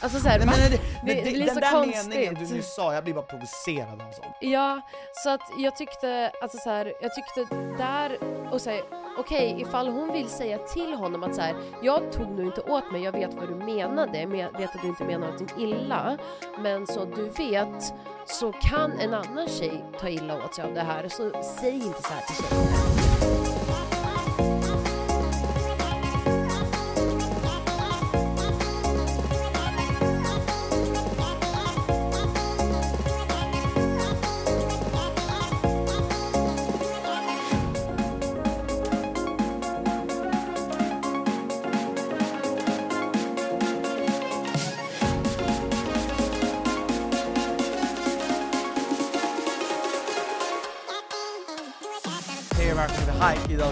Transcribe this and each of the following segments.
Alltså såhär, va? men det, det, det, blir den så där konstigt. meningen du nyss sa, jag blir bara provocerad av sånt. Ja, så att jag tyckte, alltså så här, jag tyckte där, och säga okej ifall hon vill säga till honom att så här, jag tog nu inte åt mig, jag vet vad du menade, jag men- vet att du inte menar någonting illa, men så du vet så kan en annan tjej ta illa åt sig av det här, så säg inte så här till tjejen.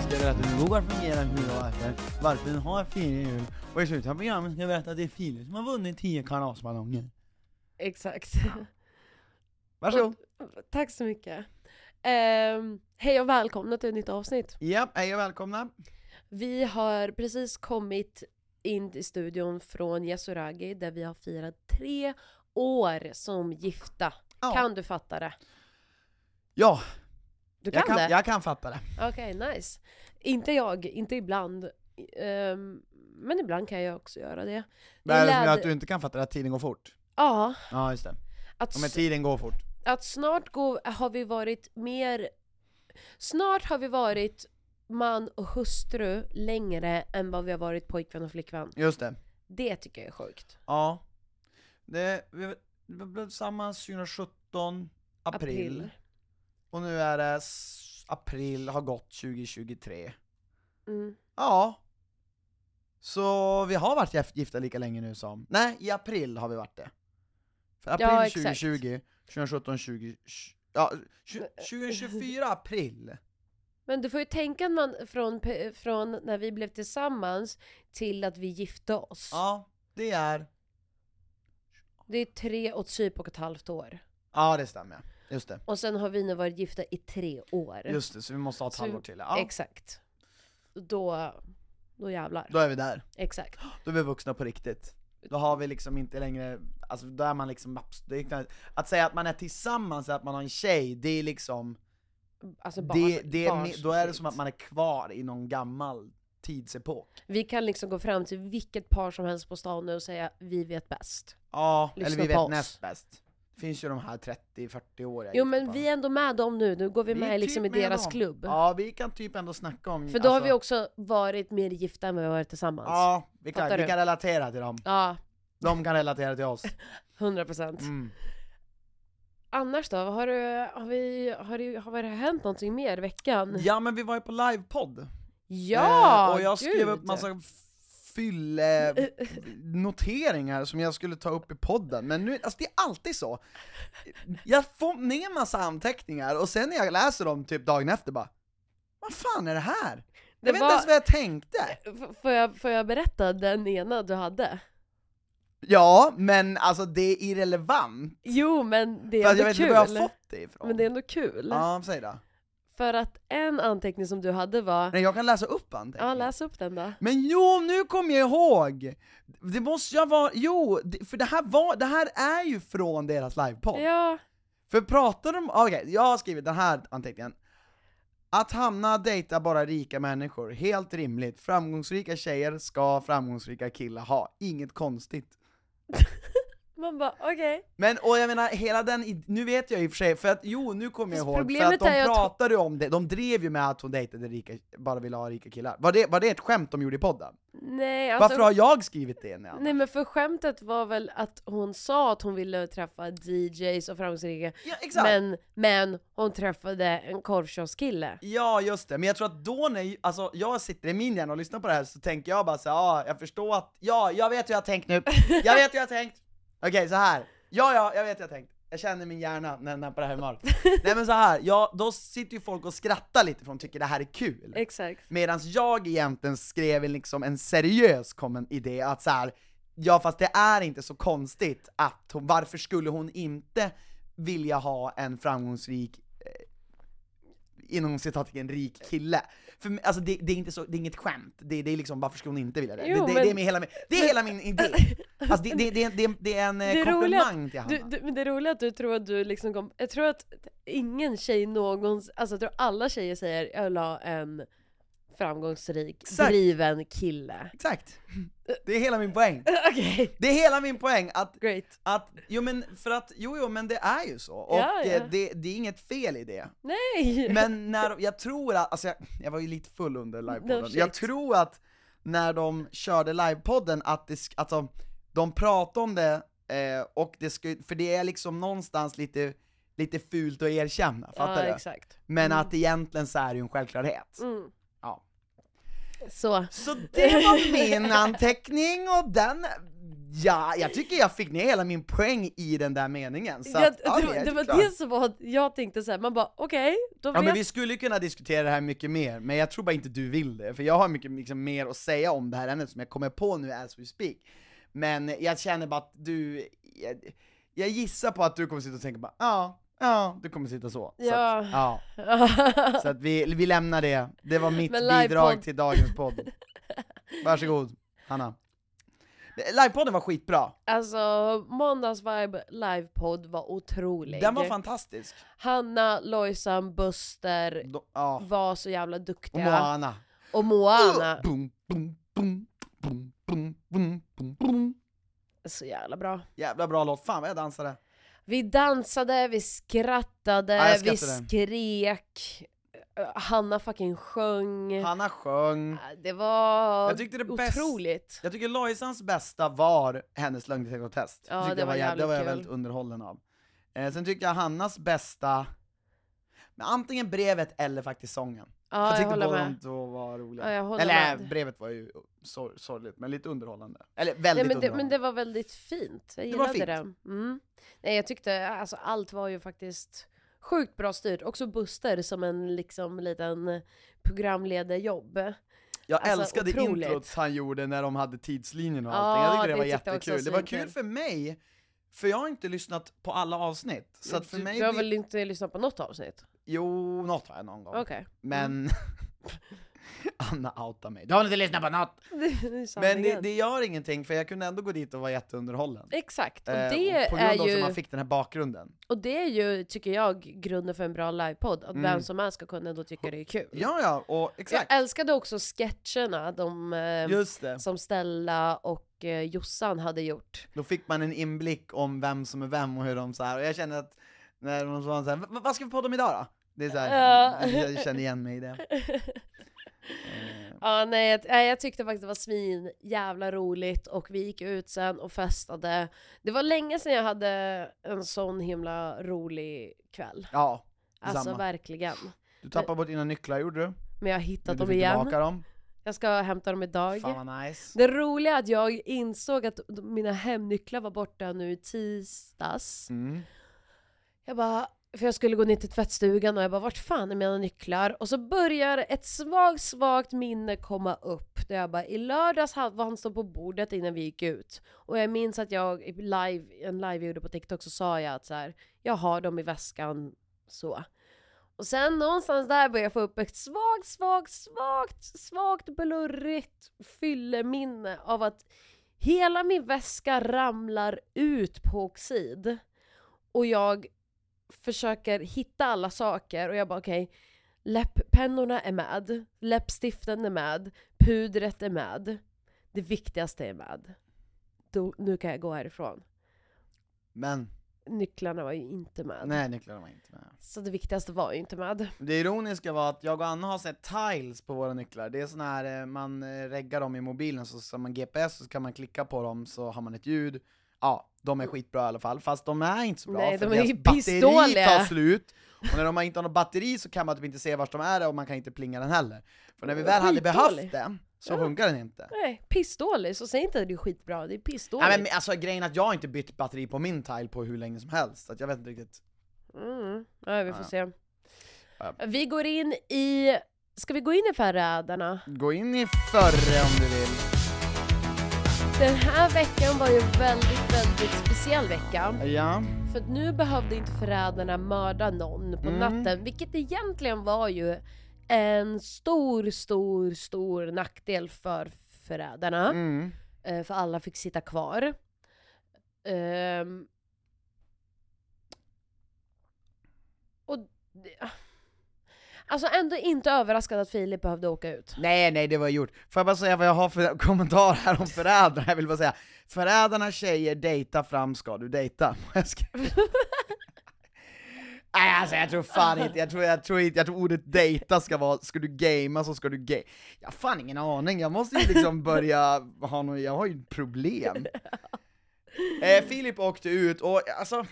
Idag ska jag berätta hur vår fungerar, hur och varför, varför den har fyra hjul, och i slutet av programmet ska jag berätta att det är Filip som har vunnit 10 kalasballonger. Exakt. Varsågod! Tack så mycket. Ehm, hej och välkomna till ett nytt avsnitt. Ja, hej och välkomna. Vi har precis kommit in till studion från Yasuragi där vi har firat tre år som gifta. Ja. Kan du fatta det? Ja, Du kan, jag kan, det? jag kan fatta det. Okej, nice. Inte jag, inte ibland. Ehm, men ibland kan jag också göra det. Är det gör läder- att du inte kan fatta det, att tiden går fort? Ja, Ja, just det. att, men tiden går fort. att snart gå, har vi varit mer... Snart har vi varit man och hustru längre än vad vi har varit pojkvän och flickvän. Just det. Det tycker jag är sjukt. Ja. Det, vi, vi blev tillsammans 2017, april. Och nu är det april, har gått 2023. Mm. Ja. Så vi har varit gif- gifta lika länge nu som, nej i april har vi varit det. För april Ja, exakt. 2020, 2017, 20, ja, 20, 2024 april. Men du får ju tänka att man från, från när vi blev tillsammans till att vi gifte oss. Ja, det är, Det är tre och typ och ett halvt år. ja det stämmer. Just det. Och sen har vi nu varit gifta i tre år. Just det, så vi måste ha ett Så- halvår till. Ja, Exakt. Då, då jävlar. då är vi där. Exakt. Då är vi vuxna på riktigt. Då har vi liksom inte längre, alltså då är man liksom, abs- det är, knappt- att säga att man är tillsammans, att man har en tjej, det är liksom, Alltså barn, det, det är, me- då är det som att man är kvar i någon gammal tidsepok. Vi kan liksom gå fram till vilket par som helst på stan nu och säga vi vet bäst. Ja, Lyssna eller vi på vet oss. näst bäst. Det finns ju de här 30-40-åriga Jo men vi är ändå med dem nu, nu går vi, Vi med liksom typ i med deras dem. klubb. Ja, vi kan typ ändå snacka om, För då har alltså- vi också varit mer gifta än vad vi har varit tillsammans. Ja, vi kan, Fattar vi du? kan relatera till dem. Ja, De kan relatera till oss. 100 procent. Mm. Annars då? Har, du, har, vi, har, det, har det hänt någonting mer i veckan? Ja men vi var ju på livepodd. Ja! Eh, och jag skrev upp massa fylle noteringar som jag skulle ta upp i podden, men nu, alltså det är alltid så. Jag får ner massa anteckningar och sen när jag läser dem typ dagen efter bara Vad fan är det här? Det Jag vet var- inte ens vad jag tänkte. F- Får jag, får jag berätta den ena du hade? Ja, men alltså det är irrelevant. Jo men det är För ändå jag vet kul. inte var jag har fått det ifrån. Men det är ändå kul. Ja, säg då. För att en anteckning som du hade var... Nej jag kan läsa upp anteckningar. Ja, läs upp den då. Men jo, nu kommer jag ihåg! Det måste jag vara, jo, för det här var, det här är ju från deras livepodd. Ja, För pratar de, okej, jag har skrivit den här anteckningen. Att Hanna dejtar bara rika människor, helt rimligt. Framgångsrika tjejer ska framgångsrika killar ha, inget konstigt. Man bara okej. Men, och jag menar, hela den, nu vet jag i och för sig, för att jo, nu kommer jag ihåg, för att de pratade om det, de drev ju med att hon dejtade rika, bara ville ha rika killar. Var det, var det ett skämt de gjorde i podden? Nej alltså. Varför har jag skrivit det? Anna? Nej men för skämtet var väl att hon sa att hon ville träffa DJs och framgångsrika, Ja, exakt! men, men hon träffade en korvkioskille. Ja just det, men jag tror att då när, alltså jag sitter i min hjärna och lyssnar på det här så tänker jag bara så ja jag förstår att, ja jag vet hur jag har tänkt nu, jag vet hur jag har tänkt! Okej så här. ja ja, jag vet jag tänkt, jag känner min hjärna när den är på det här humöret. Nej men så här, ja då sitter ju folk och skrattar lite för de tycker det här är kul. Exakt. Medan jag egentligen skrev liksom en seriös kommen idé att så här, ja fast det är inte så konstigt att hon, varför skulle hon inte vilja ha en framgångsrik inom citattecken rik kille? För alltså det, det är inte så, det är inget skämt, det, det är liksom varför skulle hon inte vilja det? Jo, det, men- det är, hela, min- det är hela min idé! Alltså det, är en eh, Det komplimang till Hanna. Du, du, men det roliga är att du tror att du liksom kom, jag tror att ingen tjej någonsin, alltså jag tror alla tjejer säger jag ha en framgångsrik, Exakt. driven kille. Exakt! Det är hela min poäng. Okej, Det är hela min poäng, att great. Att, jo men för att, jo jo men det är ju så, och Ja, ja. eh, Det, det är inget fel i det. Nej! Men när, jag tror att, alltså jag, jag var ju lite full under livepodden, No jag tror att när de körde livepodden att det, sk- alltså, de pratade om det, eh, och det skulle, för det är liksom någonstans lite, lite fult att erkänna, fattar ja, du? exakt. Men att egentligen så är det ju en självklarhet. Mm. Ja. Så. Så det var min anteckning och den, ja, jag tycker jag fick ner hela min poäng i den där meningen. Så Ja, att, ja, det, var- det var klart. det som var, jag tänkte såhär, man bara okej, då Ja vet men vi skulle kunna diskutera det här mycket mer, men jag tror bara inte du vill det, för jag har mycket liksom, mer att säga om det här ämnet som jag kommer på nu as we speak. Men jag känner bara att du, jag, jag gissar på att du kommer sitta och tänka bara ja, ja, du kommer sitta så. Så Ja. att, ja. Så att vi, vi lämnar det, det var mitt bidrag till dagens podd. Varsågod, Hanna. Livepodden var skitbra, Alltså, Måndags Vibe livepodd var otrolig. den var fantastisk. Hanna, Lojsan, Buster Då, ja. var så jävla Och duktiga. Moana. Och Moana. Boom, boom, boom, boom, boom, boom, boom, boom. Så jävla bra. Jävla bra låt, fan vad jag dansade. Vi dansade, vi skrattade, Ja, vi skrek. Hanna fucking sjöng. Hanna sjöng. Eh, Det var Jag tyckte det bäst- otroligt. Jag tycker Lojsans bästa var hennes lögndetektortest. Ja, Det tyckte det var jä- Det var jag jävligt väldigt underhållen av. Eh, sen tycker jag Hannas bästa, men antingen brevet eller faktiskt sången. Ja, jag jag, tyckte båda de två var roliga. Ja, eller med. brevet var ju sor- sorgligt, men lite underhållande. Eller väldigt Nej, men, det, underhållande. men det var väldigt fint. Jag Det var gillade fint. det. Mm. Nej, jag tyckte alltså, allt var ju faktiskt sjukt bra styrt. Också Buster som en liksom liten programledarjobb. Jag Alltså, älskade otroligt. introt han gjorde när de hade tidslinjen och Ja, allting, jag tyckte det det var jag också jättekul. Det var kul för mig, för jag har inte lyssnat på alla avsnitt. Så att för du, mig du har blir- väl inte lyssnat på något avsnitt? Jo, något har jag någon gång. Okej. Men Anna outar mig. Du har inte lyssnat på något! Det Men det, det gör ingenting, för jag kunde ändå gå dit och vara jätteunderhållen. Exakt, och Eh, det, på grund är av att ju, man fick den här bakgrunden. och det är ju, tycker jag, grunden för en bra livepodd. Att Mm. vem som helst ska kunna ändå tycka det är kul. Ja, ja, och exakt. Jag älskade också sketcherna de, eh, som Stella och eh, Jossan hade gjort. Då fick man en inblick om vem som är vem och hur de så här. och jag känner att när de sa så här, "Va- vad ska vi podda om idag då? Det är så här, Ja. jag känner igen mig i det. Eh, Ja, nej, jag, jag tyckte faktiskt det var svin jävla roligt och vi gick ut sen och festade. Det var länge sedan jag hade en sån himla rolig kväll. Ja, Alltså detsamma. verkligen. Du tappade bort dina nycklar gjorde du? Men jag har hittat dem igen. dem? Jag ska hämta dem idag. Fan vad nice. Det roliga är att jag insåg att mina hemnycklar var borta nu i tisdags. Mm. Jag bara, för jag skulle gå ner till tvättstugan och jag bara vart fan är mina nycklar? Och så börjar ett svagt, svagt minne komma upp. Där jag bara, i lördags var han stod på bordet innan vi gick ut. Och jag minns att jag i live, en live jag gjorde på TikTok så sa jag att så här, jag har dem i väskan så. Och sen någonstans där började jag få upp ett svagt, svagt, svagt, svagt blurrigt fylleminne av att hela min väska ramlar ut på oxid. Och jag försöker hitta alla saker och jag bara okej, Läpppennorna är med, läppstiften är med, pudret är med. Det viktigaste är med. Då, nu kan jag gå härifrån. Men, Nycklarna var ju inte med. nej nycklarna var inte med. Så det viktigaste var ju inte med. Det ironiska var att jag och Anna har sett tiles på våra nycklar, det är sån här, eh, man eh, reggar dem i mobilen, så ska man GPS så kan man klicka på dem så har man ett ljud, ja, de är skitbra i alla fall, fast de är inte så bra Nej, för de är deras batteri tar slut, och när de inte har något batteri så kan man typ inte se vart de är och man kan inte plinga den heller. För när vi väl hade behövt den, så Ja. funkar den inte. Nej, pissdålig. Så säg inte att det är skitbra, det är pissdåligt. Nej, men alltså grejen är att jag har inte bytt batteri på min tile på hur länge som helst, så att jag vet inte riktigt. Mm. Ja, vi får Ja. se. Ja. Vi går in i... Ska vi gå in i Förrädarna? Gå in i förre om du vill. Den här veckan var ju en väldigt, väldigt speciell vecka. Ja. För att nu behövde inte förrädarna mörda någon på Mm. natten, vilket egentligen var ju en stor, stor, stor nackdel för förrädarna. Mm. Eh, för alla fick sitta kvar. Ehm. och Alltså ändå inte överraskad att Filip behövde åka ut. Nej, nej, det var gjort. Får jag bara säga vad jag har för kommentar här om förrädarna? Jag vill bara säga, förrädarna tjejer, dejta fram ska du dejta. Nej alltså jag tror fan inte, jag tror, jag tror inte, jag tror ordet dejta ska vara, ska du gamea så ska du ga Jag har fan ingen aning, jag måste ju liksom börja ha något, jag har ju problem. Eh, Filip åkte ut och alltså,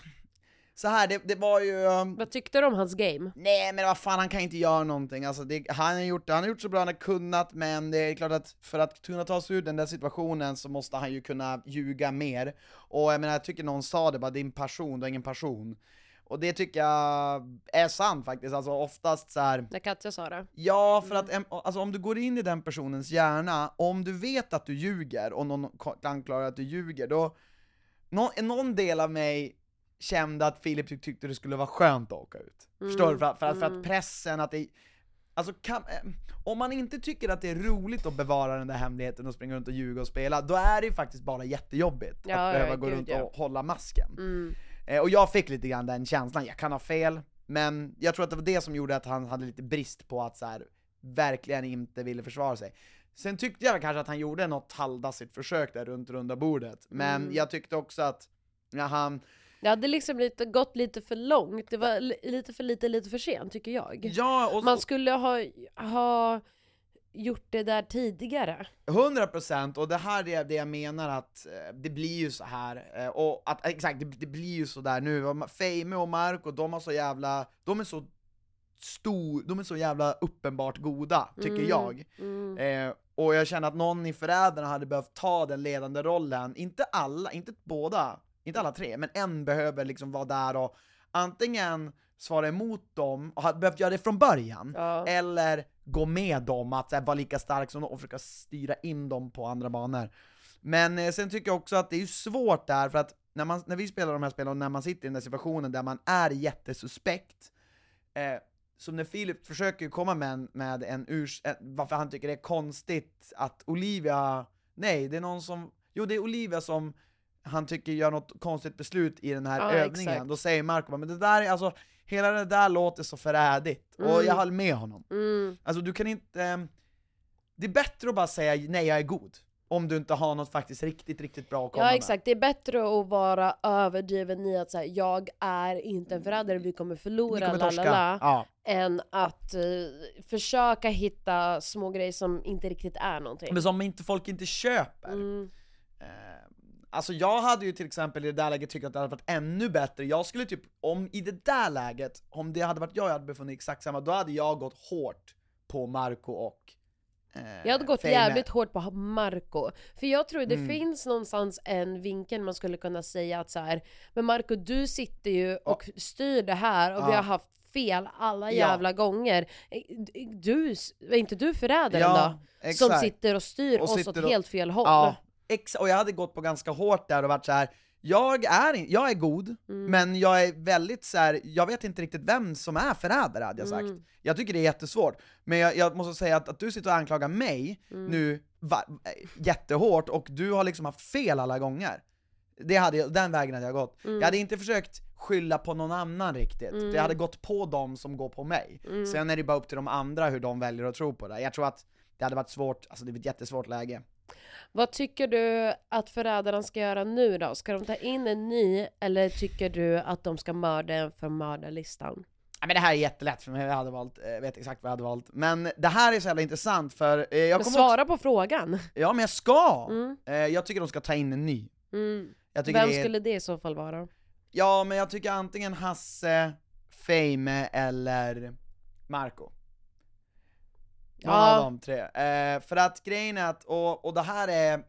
så här det, det var ju... um, Vad tyckte du om hans game? Nej men vad fan, han kan inte göra någonting, alltså det, han, har gjort, han har gjort så bra han har kunnat, men det är klart att för att kunna ta sig ur den där situationen så måste han ju kunna ljuga mer. Och jag menar, jag tycker någon sa det bara, din passion, du har ingen passion. Och det tycker jag är sant faktiskt, alltså oftast så här. När Katja sa det. Ja, för att em- alltså, om du går in i den personens hjärna, om du vet att du ljuger och någon anklagar att du ljuger, då... Någon, någon del av mig kände att Filip tyck- tyckte det skulle vara skönt att åka ut. Förstår du? För, att- för, att, för att pressen, att det... Alltså kan, eh, om man inte tycker att det är roligt att bevara den där hemligheten och springa runt och ljuga och spela, då är det ju faktiskt bara jättejobbigt Ja, att ja, behöva gå gud, runt ja. och hålla masken. Mm. Eh, och jag fick lite grann den känslan, jag kan ha fel, men jag tror att det var det som gjorde att han hade lite brist på att så här, verkligen inte ville försvara sig. Sen tyckte jag kanske att han gjorde något halvdassigt försök där runt runda bordet, men Mm. jag tyckte också att ja, han, Det hade liksom lite, gått lite för långt, det var li- lite för lite, lite för sent tycker jag. ja, och Man skulle ha, ha gjort det där tidigare. 100% och det här är det jag menar att eh, det blir ju så här eh, och att exakt, det, det blir ju så där nu, Och Feime och Marco, de har så jävla, de är så stor, de är så jävla uppenbart goda, tycker Mm, jag. Mm. Eh, och jag känner att någon i Förrädarna hade behövt ta den ledande rollen, inte alla, inte båda, inte alla tre, men en behöver liksom vara där och antingen svara emot dem och hade behövt göra det från början, Ja. eller gå med dem, att här, vara lika stark som dem och försöka styra in dem på andra banor. Men eh, sen tycker jag också att det är svårt där, för att när, man, när vi spelar de här spelen och när man sitter i den där situationen där man är jättesuspekt, eh, som när Filip försöker komma med en, med en urs, en, varför han tycker det är konstigt att Olivia, nej det är någon som, jo det är Olivia som han tycker gör något konstigt beslut i den här Ja, övningen, exakt. då säger Marco men det där är alltså, hela det där låter så förrädigt, och Mm. jag håller med honom. Mm. Alltså du kan inte, eh, det är bättre att bara säga nej jag är god, om du inte har något faktiskt riktigt, riktigt bra att komma Ja med. exakt, det är bättre att vara överdriven i att säga jag är inte en förrädare, vi kommer förlora, kommer torska. lalala, Ja. än att eh, försöka hitta små grejer som inte riktigt är någonting. Men som inte folk inte köper. Mm. Eh, alltså jag hade ju till exempel i det där läget tyckt att det hade varit ännu bättre, jag skulle typ, om i det där läget, om det hade varit jag jag hade befunnit exakt samma, då hade jag gått hårt på Marco och eh, Jag hade gått Feime. jävligt hårt på Marco För jag tror det Mm. finns någonstans en vinkel man skulle kunna säga att så här, Men Marco du sitter ju och styr det här och vi Ja. har haft fel alla Ja. jävla gånger Eh, Du, är inte du förrädaren Ja, då? exakt. Som sitter och styr Och oss sitter åt och- helt fel håll Ja, ex- och jag hade gått på ganska hårt där och varit så här. jag är, jag är god, Mm. men jag är väldigt så här. jag vet inte riktigt vem som är förrädare hade jag sagt. Mm. Jag tycker det är jättesvårt, men jag, jag måste säga att, att du sitter och anklagar mig Mm. nu va, äh, jättehårt, och du har liksom haft fel alla gånger. Det hade jag, den vägen hade jag gått. Mm. Jag hade inte försökt skylla på någon annan riktigt. Mm. Det hade gått på dem som går på mig. Sen är det bara upp till de andra hur de väljer att tro på det. Jag tror att det hade varit svårt, alltså det är ett jättesvårt läge. Vad tycker du att förrädaren ska göra nu då? Ska de ta in en ny eller tycker du att de ska mörda en för mördarlistan? Ja, men det här är jättelätt för mig, jag hade valt, jag vet exakt vad jag hade valt. Men det här är så jävla intressant för eh, jag Men svara på frågan. också, Ja men jag ska! Mm. Eh, jag tycker de ska ta in en ny. Mm. Vem det är, skulle det i så fall vara? Ja men jag tycker antingen Hasse, Feime eller Marco. Någon Ja. av de tre. Eh, för att grejen är att, och, och det här är,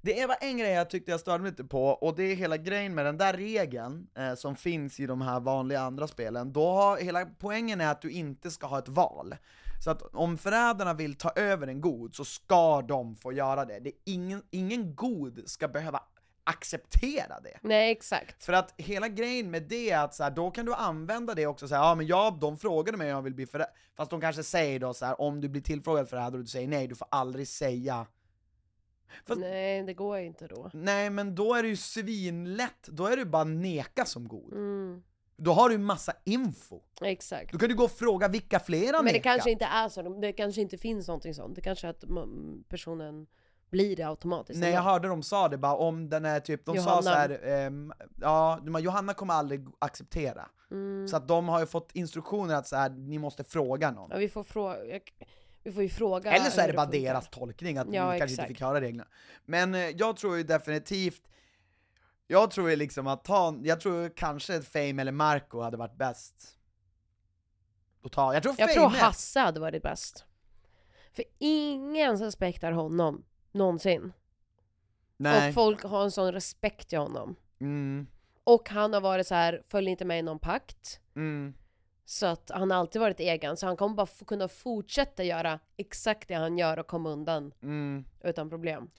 det var en grej jag tyckte jag störde mig lite på, och det är hela grejen med den där regeln eh, som finns i de här vanliga andra spelen, då har, hela poängen är att du inte ska ha ett val. Så att om förrädarna vill ta över en god så ska de få göra det. det är ingen, ingen god ska behöva acceptera det. Nej exakt. För att hela grejen med det är att så här, då kan du använda det också så här, ja men ja, de frågade mig om jag vill bli förrädare, fast de kanske säger då så här, om du blir tillfrågad förrädare och du säger nej, du får aldrig säga Fast- Nej det går inte då. Nej men då är det ju svinlätt, då är det bara neka som god. Mm. Då har du massa info. Exakt. Då kan du gå och fråga vilka fler har Men det nekat. kanske inte är så, det kanske inte finns någonting sånt. Det kanske är att personen blir det automatiskt. Nej jag hörde de sa det bara om den är typ, de sa Johanna. så här, ehm, ja, de bara, Johanna kommer aldrig acceptera. Mm. Så att de har ju fått instruktioner att så här, ni måste fråga någon. Ja, vi, får fråga, vi får ju fråga Eller så är det bara funkar. deras tolkning, att Ja, vi kanske inte fick höra reglerna. Men eh, jag tror ju definitivt, jag tror ju liksom att ta, jag tror kanske att Fame eller Marco hade varit bäst. Att ta, jag tror Jag Fame tror är- Hasse hade varit bäst. För ingen respektar honom, någonsin. Nej. Och folk har en sån respekt till honom. Mm, Och han har varit så här, följ inte med i någon pakt. mm. Så att han har alltid varit egen, så han kommer bara kunna fortsätta göra exakt det han gör och komma undan Mm. utan problem.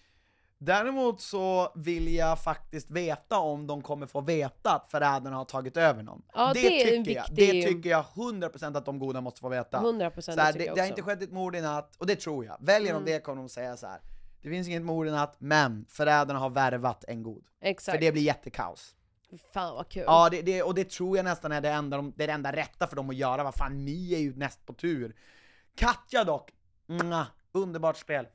Däremot så vill jag faktiskt veta om de kommer få veta att förrädarna har tagit över någon. Ja, det en tycker jag. viktig- Det tycker jag 100% att de goda måste få veta. 100 procent Så här, det, jag det har inte skett ett mord i natt, och det tror jag. Väljer Mm. de det kommer de säga så här. Det finns inget mord i natt, men förrädarna har värvat en god. Exakt. För det blir jättekaos. Fan vad kul. Ja, det, det, och det tror jag nästan är det enda, de, det är det enda rätta för dem att göra, vad fan, Mi är ju näst på tur. Katja dock, mwah, underbart spel.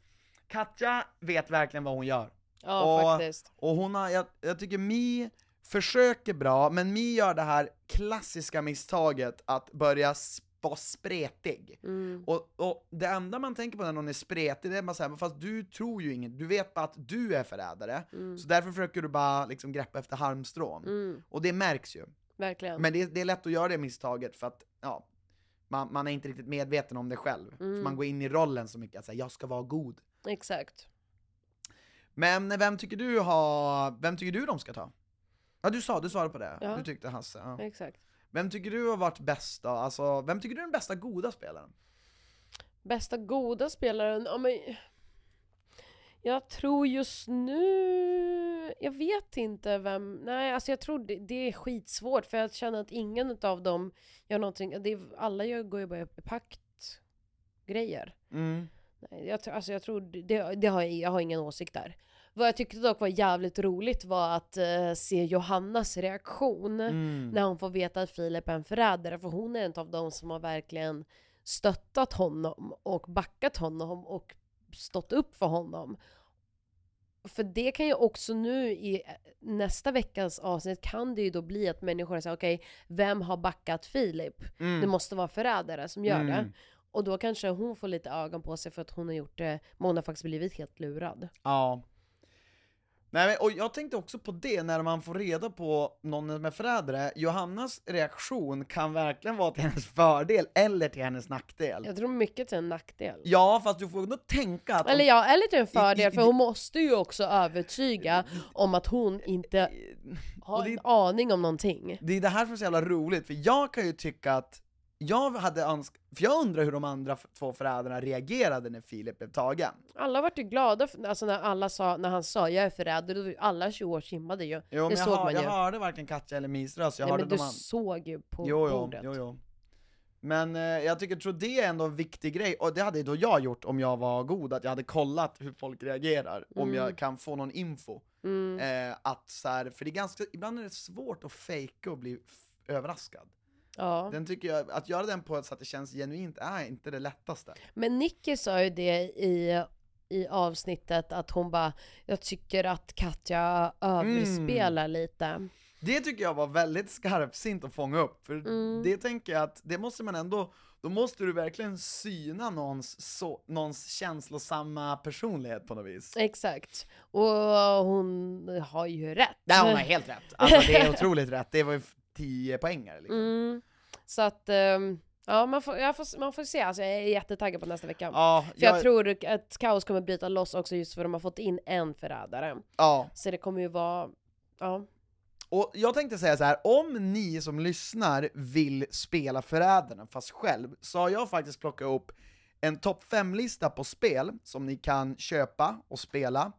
Katja vet verkligen vad hon gör. Ja, och, faktiskt. Och hon har, jag, jag tycker Mi försöker bra, men Mi gör det här klassiska misstaget att börja vara spretig. Mm. Och, och det enda man tänker på när någon är spretig, det är bara såhär, fast du tror ju inget, du vet bara att du är förrädare, Mm. så därför försöker du bara liksom greppa efter halmstrån. Mm. Och det märks ju. Verkligen. Men det, det är lätt att göra det misstaget för att, ja, man, man är inte riktigt medveten om det själv. För Mm. man går in i rollen så mycket, att säga jag ska vara god. Exakt. Men vem tycker du har, vem tycker du de ska ta? Ja du sa, du svarade på det. Ja. Du tyckte Hasse. Ja. Exakt. Vem tycker du har varit bäst då? Alltså, vem tycker du är den bästa goda spelaren? Bästa goda spelaren? Ja, men... Jag tror just nu... Jag vet inte vem... Nej, alltså jag tror det, det är skitsvårt för jag känner att ingen av dem gör någonting. Det är, alla gör, går ju bara upp i paktgrejer. Mm. Nej, jag, alltså jag tror, det, det har, jag har ingen åsikt där. Vad jag tyckte dock var jävligt roligt var att eh, se Johannas reaktion Mm. när hon får veta att Filip är en förrädare, för hon är en av de som har verkligen stöttat honom och backat honom och stått upp för honom. För det kan ju också nu i eh, nästa veckas avsnitt kan det ju då bli att människor säger okej, vem har backat Filip? Mm. Det måste vara förrädare som gör det. Mm. Och då kanske hon får lite ögon på sig för att hon har gjort det, men hon har faktiskt blivit helt lurad. Ja. Nej, men, och jag tänkte också på det när man får reda på någon som är förrädare. Johannas reaktion kan verkligen vara till hennes fördel eller till hennes nackdel. Jag tror mycket till en nackdel. Ja, fast du får ändå tänka att... Eller ja, eller till en fördel, I- i- för hon måste ju också övertyga om att hon inte har det- en aning om någonting. Det är det här som är så jävla roligt, för jag kan ju tycka att jag hade önskat, för jag undrar hur de andra två förrädarna reagerade när Filip blev tagen. Alla vart ju glada, för, alltså när, alla sa, när han sa jag är förrädare, ju alla 20 år simmade ju. Jo, men det jag, såg hör, man jag ju. hörde varken Katja eller Mis röst, jag Nej, hörde men du såg ju på Jo, jo, bordet. jo, jo. Men eh, jag tycker, tror det är ändå en viktig grej, och det hade då jag gjort om jag var god, att jag hade kollat hur folk reagerar, om jag kan få någon info. Eh, att så här, för det är ganska, ibland är det svårt att fejka och bli överraskad. Ja. Den tycker jag, att göra den på sätt att det känns genuint är inte det lättaste. Men Nicky sa ju det i, i avsnittet att hon bara, jag tycker att Katja överspelar lite. Det tycker jag var väldigt skarpsint att fånga upp, för det tänker jag att det måste man ändå, då måste du verkligen syna någons, så, någons känslosamma personlighet på något vis. Exakt. Och hon har ju rätt. Nej hon har helt rätt, alltså det är otroligt rätt, det var ju 10 poängare liksom. Mm. Så att, ehm, ja man får, jag får, man får se, alltså jag är jättetaggad på nästa vecka. Ja, För jag, tror att kaos kommer bryta loss också just för att de har fått in en förrädare. ja. Så det kommer ju vara, ja. Och jag tänkte säga så här, om ni som lyssnar vill spela Förrädarna fast själv, så har jag faktiskt plockat upp en topp 5-lista på spel som ni kan köpa och spela.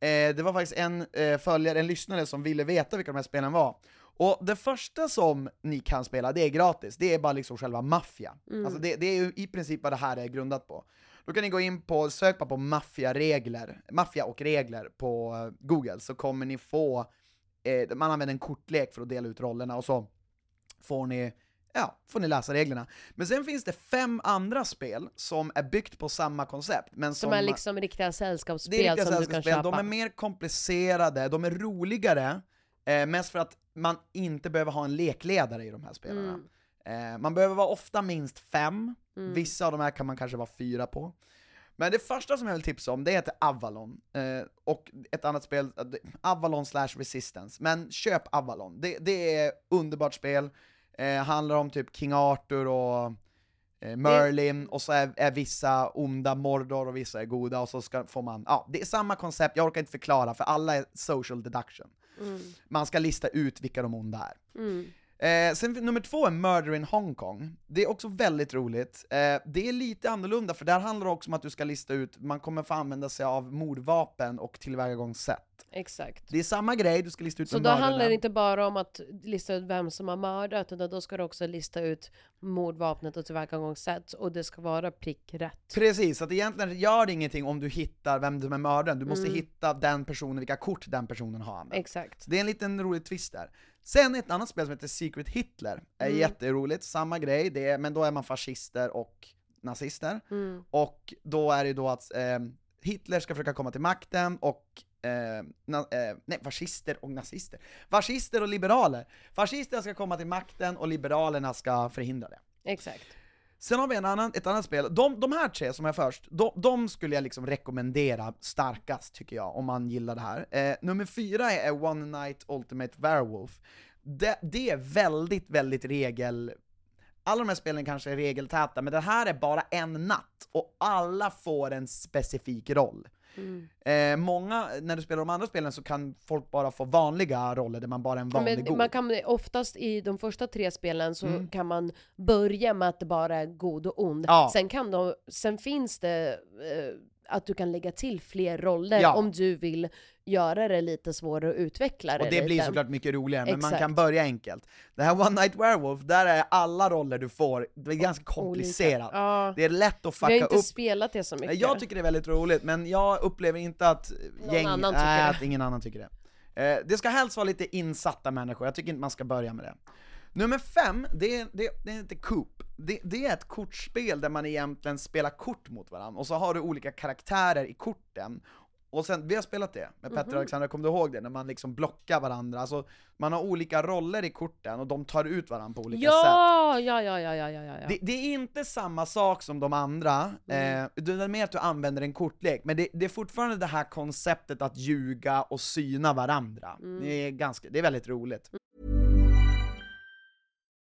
Eh, det var faktiskt en eh, följare, en lyssnare som ville veta vilka de här spelen var. Och det första som ni kan spela, det är gratis, det är bara liksom själva maffia. Alltså det, det är ju i princip vad det här är grundat på. Då kan ni gå in på, sök bara på maffia-regler, maffia och regler på eh, google, så kommer ni få eh, man använder en kortlek för att dela ut rollerna och så får ni, ja, får ni läsa reglerna. Men sen finns det fem andra spel som är byggt på samma koncept, men som, Som är liksom riktiga sällskapsspel det är riktiga som du kan köpa. de är mer komplicerade, de är roligare, eh, mest för att man inte behöver ha en lekledare i de här spelarna. Mm. Eh, man behöver vara ofta minst fem, vissa av de här kan man kanske vara fyra på. Men det första som jag vill tipsa om, det heter Avalon, eh, och ett annat spel, eh, Avalon slash Resistance, men köp Avalon, det, det är underbart spel, eh, handlar om typ King Arthur och eh, Merlin, och så är, är vissa onda Mordor och vissa är goda, och så ska, får man, ja, det är samma koncept, jag orkar inte förklara, för alla är social deduction. Man ska lista ut vilka de onda är. Eh, sen nummer två är Murder in Hong Kong. Det är också väldigt roligt. Eh, det är lite annorlunda, för där handlar det också om att du ska lista ut, man kommer få använda sig av mordvapen och tillvägagångssätt. Exakt. Det är samma grej, du ska lista ut Så då mördaren handlar det inte bara om att lista ut vem som har mördat, utan då ska du också lista ut mordvapnet och tillvägagångssätt, och det ska vara prick rätt. Precis, att egentligen gör det ingenting om du hittar vem som är mördaren, du måste Mm. hitta den personen, vilka kort den personen har använt. Exakt. Så det är en liten rolig twist där. Sen ett annat spel som heter Secret Hitler, är Mm. jätteroligt, samma grej, det är, men då är man fascister och nazister. Mm. Och då är det då att eh, Hitler ska försöka komma till makten och eh, na, eh, nej, fascister och nazister. Fascister och liberaler. Fascisterna ska komma till makten och liberalerna ska förhindra det. Exakt. Sen har vi en annan, ett annat spel, de, de här tre som är först, de, de skulle jag liksom rekommendera starkast tycker jag, om man gillar det här. Eh, nummer fyra är One Night Ultimate Werewolf. Det, det är väldigt, väldigt regel... Alla de här spelen kanske är regeltäta, men det här är bara en natt, och alla får en specifik roll. Eh, många, när du spelar de andra spelen så kan folk bara få vanliga roller där man bara är en vanlig Men god. man kan, oftast i de första tre spelen så Mm. kan man börja med att det bara är god och ond. Ja. Sen, kan de, sen finns det eh, att du kan lägga till fler roller Ja. om du vill göra det lite svårare att utveckla det Och det blir lite. såklart mycket roligare, men man Exakt. kan börja enkelt. Det här One Night Werewolf, där är alla roller du får, det är ganska komplicerat. Ja. Det är lätt att Vi har fucka inte upp. spelat det så mycket. Jag tycker det är väldigt roligt, men jag upplever inte att Någon gäng, annan tycker nej, det. att ingen annan tycker det. Eh, det ska helst vara lite insatta människor, jag tycker inte man ska börja med det. Nummer fem, det är, det, det heter Coop. Det, det är ett kortspel där man egentligen spelar kort mot varandra, och så har du olika karaktärer i korten. Och sen, vi har spelat det med Petter och Alexandra, kommer du ihåg det? När man liksom blockar varandra, alltså man har olika roller i korten och de tar ut varandra på olika sätt. ja, ja, ja, ja, ja, ja, ja. Det, det är inte samma sak som de andra, Mm. eh, det är mer att du använder en kortlek, men det, det är fortfarande det här konceptet att ljuga och syna varandra. Mm. Det, är ganska, det är väldigt roligt.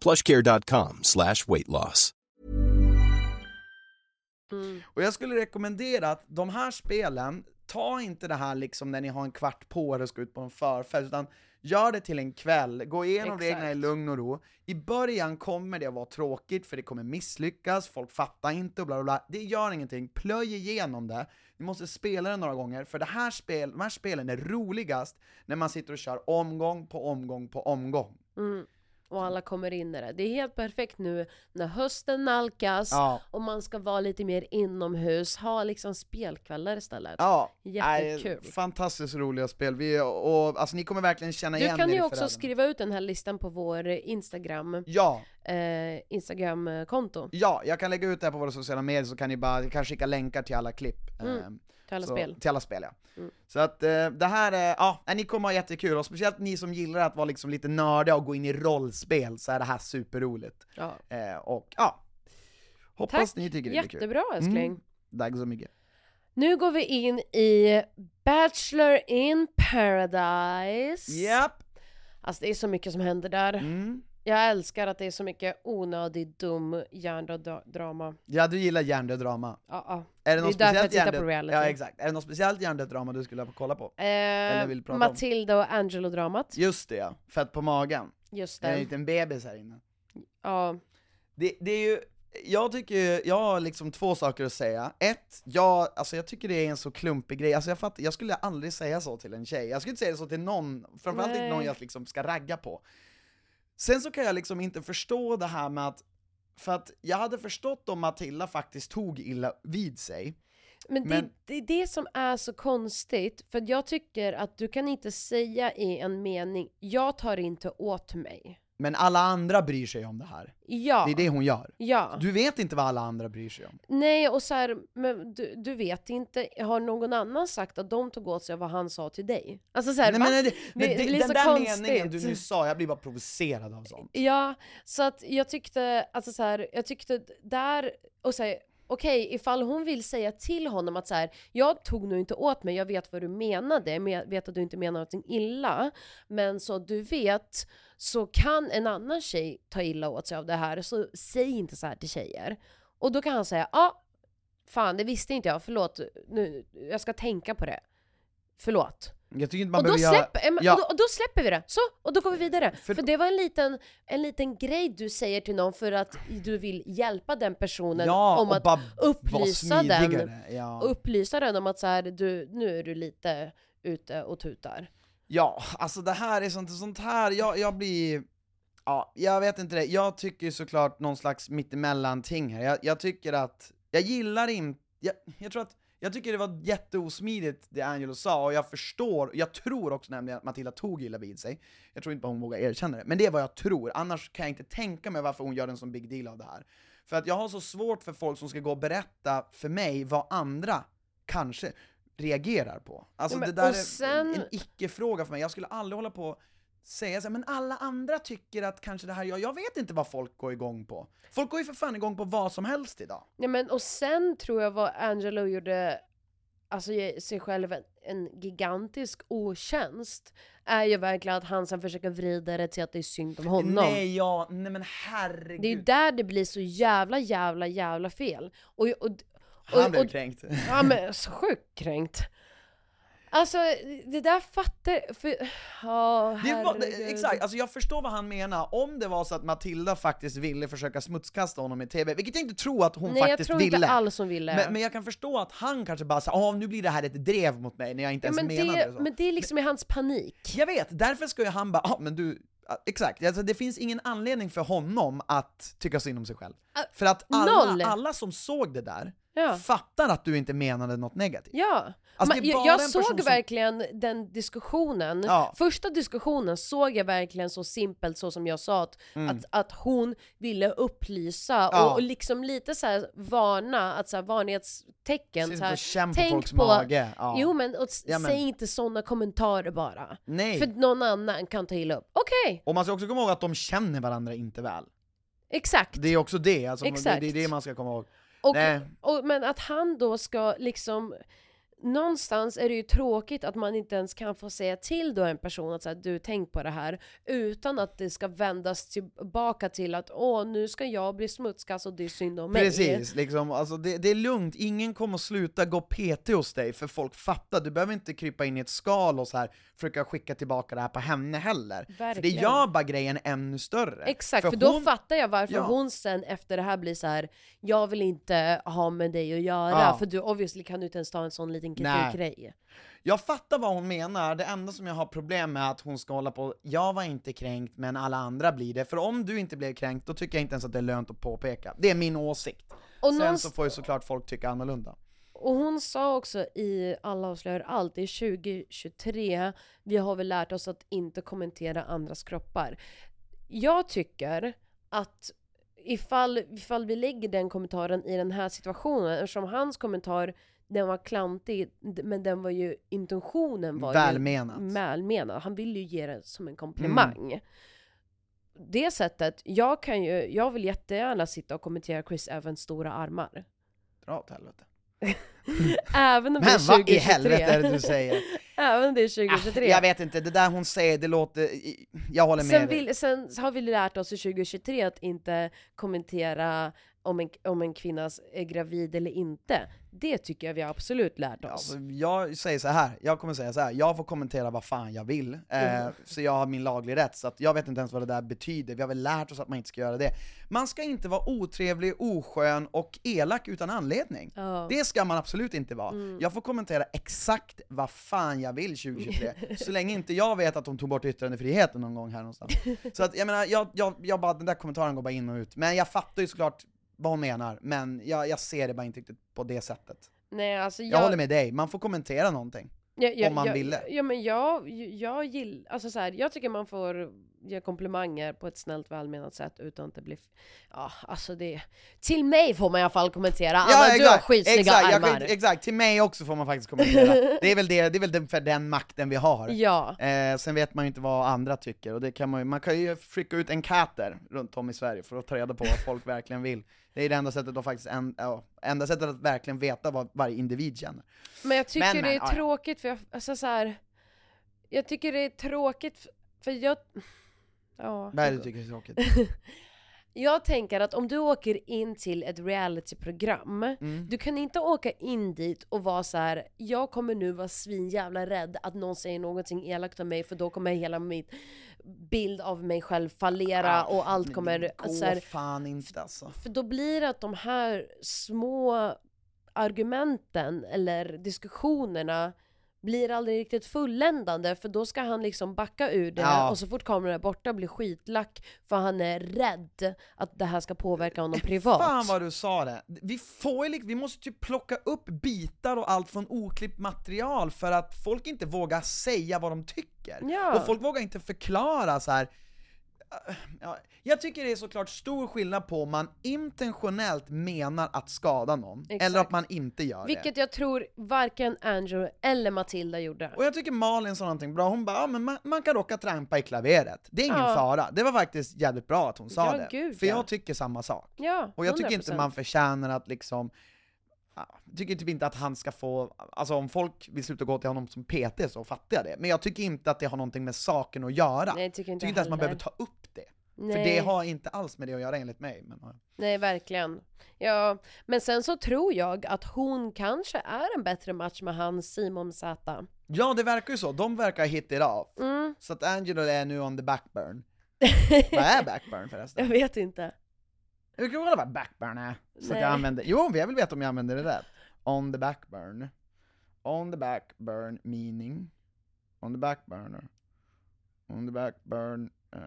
plushcare.com slash weight loss. Och jag skulle rekommendera att de här spelen, ta inte det här liksom när ni har en kvart på er och ska ut på en förfest, utan gör det till en kväll, gå igenom Exakt. reglerna i lugn och ro. I början kommer det att vara tråkigt, för det kommer misslyckas, folk fattar inte och bla bla bla. Det gör ingenting, plöj igenom det. Ni måste spela det några gånger, för det här spel, de här spelen är roligast när man sitter och kör omgång på omgång på omgång. Mm. Och alla kommer in i det. Det är helt perfekt nu när hösten nalkas Ja. och man ska vara lite mer inomhus, ha liksom spelkvällar istället. Ja, Jättekul. nej, fantastiskt roliga spel. Vi, och, alltså, ni kommer verkligen känna Du igen kan er ju i också förrädarna. skriva ut den här listan på vår Instagram, Ja, eh, Instagram-konto ja, jag kan lägga ut det här på våra sociala medier så kan ni bara, jag kan skicka länkar till alla klipp. Mm, ehm, till alla så, spel. Till alla spel ja. Mm. Så att eh, det här är, ja, ni kommer ha jättekul, och speciellt ni som gillar att vara liksom lite nördiga och gå in i rollspel, så är det här superroligt. Ja. Eh, och ja, hoppas Tack, ni tycker det blir kul. jättebra älskling. Mm. Tack så mycket. Nu går vi in i Bachelor in paradise. Japp! Alltså det är så mycket som händer där. Mm. Jag älskar att det är så mycket onödig, dum hjärndöd-drama. Ja, du gillar hjärndöd drama. Ja, ja. Är det, Det är därför jag tittar hjärndöd? på reality. Ja, exakt. Är det något speciellt hjärndöd drama du skulle kolla på? Eh, vill prata om? Matilda och Angelo-dramat. Just det ja, fett på magen. Just En det. liten bebis här inne. Ja. Det, det är ju, jag tycker jag har liksom två saker att säga. Ett, jag, alltså jag tycker det är en så klumpig grej, alltså jag, fattar, jag skulle aldrig säga så till en tjej, jag skulle inte säga så till någon, framförallt inte Nej. någon jag liksom ska ragga på. Sen så kan jag liksom inte förstå det här med att, för att jag hade förstått om Matilda faktiskt tog illa vid sig, Men, det, Men- det är det som är så konstigt, för jag tycker att du kan inte säga i en mening, jag tar inte åt mig. Men alla andra bryr sig om det här. Ja. Det är det hon gör. Ja. Du vet inte vad alla andra bryr sig om. Nej, och så här, men du, du vet inte, har någon annan sagt att de tog åt sig av vad han sa till dig? Alltså så här, Nej, men det, men Det det, blir den så där konstigt. meningen du nyss sa, jag blir bara provocerad av sånt. Ja, så att jag tyckte, alltså så här, jag tyckte där, och så här, okej, ifall hon vill säga till honom att så här, jag tog nog inte åt mig, jag vet vad du menade, jag vet att du inte menar någonting illa, men så du vet, så kan en annan tjej ta illa åt sig av det här, så säg inte så här till tjejer. Och då kan han säga, ja, ah, fan det visste inte jag, förlåt, nu, jag ska tänka på det. Förlåt. Jag tycker inte man Och då, behöver göra... släpper, ja. Och, då, och då släpper vi det, så, och då går vi vidare. För- För, det var en liten, en liten grej du säger till någon för att du vill hjälpa den personen Ja, om att upplysa den, ja. upplysa den om att så här, du, nu är du lite ute och tutar. Ja, alltså det här är sånt, sånt här, jag, jag blir... Ja, jag vet inte det. Jag tycker såklart någon slags mittemellan-ting här. Jag, jag tycker att, jag gillar inte, jag, jag tror att, jag tycker det var jätteosmidigt det Angelo sa, och jag förstår, jag tror också nämligen att Matilda tog illa vid sig. Jag tror inte bara hon vågar erkänna det, men det är vad jag tror. Annars kan jag inte tänka mig varför hon gör en sån big deal av det här. För att jag har så svårt för folk som ska gå och berätta för mig vad andra kanske reagerar på. Alltså Ja, men- det där och är sen- en icke-fråga för mig, jag skulle aldrig hålla på säga så här, men alla andra tycker att kanske det här, jag, jag vet inte vad folk går igång på. Folk går ju för fan igång på vad som helst idag. Ja, men, och sen tror jag vad Angelo gjorde, alltså ge sig själv en, en gigantisk otjänst, är ju verkligen att han sen försöker vrida det till att det är synd om honom. Nej, ja, nej men herregud. Det är ju där det blir så jävla, jävla, jävla fel. Och, och, och, Han blev och- kränkt. Ja men så sjukt kränkt. Alltså det där fattar... För, ja, Det var, det, exakt, alltså jag förstår vad han menar, om det var så att Matilda faktiskt ville försöka smutskasta honom i TV, vilket jag inte tror att hon Nej jag faktiskt tror ville. inte alls hon ville. men, men jag kan förstå att han kanske bara sa åh nu blir det här ett drev mot mig när jag inte ja, ens men, menade det, så. men det är liksom i hans panik. Jag vet, därför ska ju han bara, ja men du, exakt, alltså, det finns ingen anledning för honom att tycka synd om sig själv. Ah, För att alla, noll. alla som såg det där, Ja. fattar att du inte menade något negativt. Ja, Alltså, är jag, jag såg som- verkligen den diskussionen, Ja. första diskussionen såg jag verkligen så simpelt så som jag sa att, att, att hon ville upplysa Mm. Ja. och, och liksom lite så här varna, att så här, varningstecken. Så här, känn på folks på, mage. Ja. Jo men, och, Ja, men- säg inte sådana kommentarer bara. Nej. För någon annan kan ta illa upp. Okej, Och man ska också komma ihåg att de känner varandra inte väl. exakt. Det är också det, alltså, det, Exakt. det är det man ska komma ihåg. Och, och, men att han då ska liksom Någonstans är det ju tråkigt att man inte ens kan få säga till då en person att så här, du tänk på det här utan att det ska vändas tillbaka till att åh nu ska jag bli smutskast och det är synd om mig. Precis, liksom, alltså det, det är lugnt, ingen kommer sluta gå PT hos dig för folk fattar, du behöver inte krypa in i ett skal och så här försöka skicka tillbaka det här på henne heller. För det Verkligen. gör bara grejen ännu större. Exakt, för, då hon- fattar jag varför Ja. hon sen efter det här blir så här. jag vill inte ha med dig att göra, Ja. för du obviously kan du inte ens ta en sån liten Nej. kritikgrej. Jag fattar vad hon menar, det enda som jag har problem med är att hon ska hålla på, jag var inte kränkt men alla andra blir det, för om du inte blev kränkt då tycker jag inte ens att det är lönt att påpeka. Det är min åsikt. Och Sen någonst- så får ju såklart folk tycka annorlunda. Och hon sa också i Alla avslöjar allt, är 2023, vi har väl lärt oss att inte kommentera andras kroppar. Jag tycker att ifall, ifall vi lägger den kommentaren i den här situationen, eftersom hans kommentar den var klantig, men den var ju, intentionen var Välmenat. ju välmenad. Han ville ju ge det som en komplimang. Det sättet, jag kan ju, jag vill jättegärna sitta och kommentera Chris Evans stora armar. Dra åt helvete. Även om det Men är vad 2023. i helvete är det du säger? Även om det är Ah, 2023. jag vet inte, det där hon säger, det låter... Jag håller med sen, dig. vill, sen har vi lärt oss i 2023 att inte kommentera om en, om en kvinna är gravid eller inte. Det tycker jag vi har absolut lärt oss. Alltså, jag säger så här. jag kommer säga så här. jag får kommentera vad fan jag vill, eh, Mm. så jag har min lagliga rätt, så att jag vet inte ens vad det där betyder, vi har väl lärt oss att man inte ska göra det. Man ska inte vara otrevlig, oskön och elak utan anledning. Ja. Mm. Det ska man absolut inte vara. Jag får kommentera exakt vad fan jag vill 2023, så länge inte jag vet att de tog bort yttrandefriheten någon gång här någonstans. Så att jag menar, jag, jag, jag bara, den där kommentaren går bara in och ut. Men jag fattar ju såklart vad hon menar, men jag, jag ser det bara inte riktigt på det sättet. Nej, alltså Jag, jag, håller med dig, man får kommentera någonting. jag, jag, om man jag, ville. Ja men jag, jag gillar, alltså så här, jag tycker man får ge komplimanger på ett snällt välmenat sätt utan att det blir, ja alltså det, till mig får man i alla fall kommentera, Anna du har skitsnygga exakt, jag armar. kan, exakt, till mig också får man faktiskt kommentera. det är väl, det, det är väl den, för den makten vi har. Ja. Eh, sen vet man ju inte vad andra tycker, och det kan man, man kan ju skicka ut enkäter runt om i Sverige för att ta reda på vad folk verkligen vill. Det är det enda sättet att faktiskt, en, ja, enda sättet att verkligen veta vad varje individ känner. Men jag tycker Men, det men, är ja, ja. tråkigt för jag, alltså så här, jag tycker det är tråkigt för jag, ja. Är det du tycker är tråkigt? Jag tänker att om du åker in till ett realityprogram, Mm. du kan inte åka in dit och vara så här: jag kommer nu vara svinjävla rädd att någon säger någonting elakt om mig för då kommer hela min bild av mig själv fallera och allt kommer... det går Så här, fan inte alltså. för då blir det att de här små argumenten eller diskussionerna blir aldrig riktigt fulländande för då ska han liksom backa ur det Ja. och så fort kameran är borta blir skitlack för han är rädd att det här ska påverka honom privat. Fan vad du sa det! Vi får ju vi måste typ plocka upp bitar och allt från oklippt material för att folk inte vågar säga vad de tycker. Ja. Och folk vågar inte förklara så här. Ja, jag tycker det är såklart stor skillnad på om man intentionellt menar att skada någon, Exakt. eller att man inte gör det. Vilket jag tror varken Andrew eller Matilda gjorde. Och jag tycker Malin sa någonting bra, hon bara ja, men man, man kan råka trampa i klaveret, det är ingen Ja. fara. Det var faktiskt jävligt bra att hon sa Ja, det, gud, för ja. jag tycker samma sak. Ja, Och jag tycker inte 100%. man förtjänar att liksom tycker typ inte att han ska få, alltså om folk vill sluta gå till honom som PT så fattar jag det, men jag tycker inte att det har någonting med saken att göra. Nej, jag tycker inte jag tycker inte ens man behöver ta upp det. För Nej. det har inte alls med det att göra enligt mig. Men. Nej, verkligen. Ja, men sen så tror jag att hon kanske är en bättre match med han Simon Z. ja, det verkar ju så, de verkar hit it off. Mm, Så att Angelo är nu on the backburn. Vad är backburn jag förresten? vet inte. Jag kan vad backburn är, så jag använder, jo jag vill veta om jag använder det rätt. On the backburn. On the backburn meaning. On the backburner. On the backburn. Uh,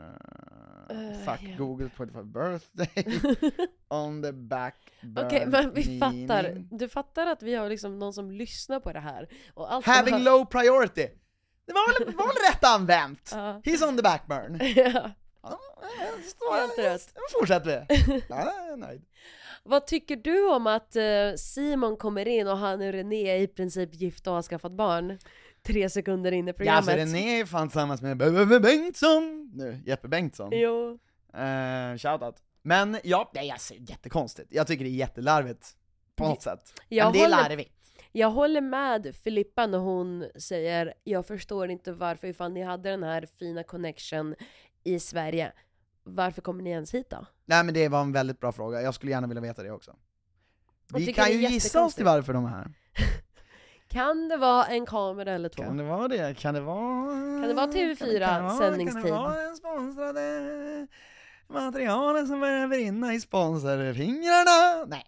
Eh, Fuck ja. Google 25 birthday on the back Okej, men vi meaning. fattar. Du fattar att vi har liksom någon som lyssnar på det här. Och allt Having hör- low priority. Det var väl, var väl rätt använt? Ja. He's on the back burn. ja. Helt rätt. Nu fortsätter vi. Ja, jag är nöjd. Vad tycker du om att eh, Simon kommer in och han och René är i princip gifta och har skaffat barn? Tre sekunder in i Ja, programmet. alltså René är fan tillsammans med B- B- Bengtsson nu, Jeppe Bengtsson. Jo. Uh, shoutout. Men ja, nej alltså jättekonstigt. Jag tycker det är jättelarvigt. På något sätt. Jag Men det är håller- larvigt. Jag håller med Filippa när hon säger jag förstår inte varför ifall ni hade den här fina connection i Sverige, varför kommer ni ens hit då? Nej men det var en väldigt bra fråga, jag skulle gärna vilja veta det också. Vi kan ju gissa oss till varför de är här. Kan det vara en kamera eller två? Kan det vara det? Kan det vara... Kan det vara TV4 kan det- kan det vara- den sponsrade materialet som börjar brinna i sponsorfingrarna? Nej,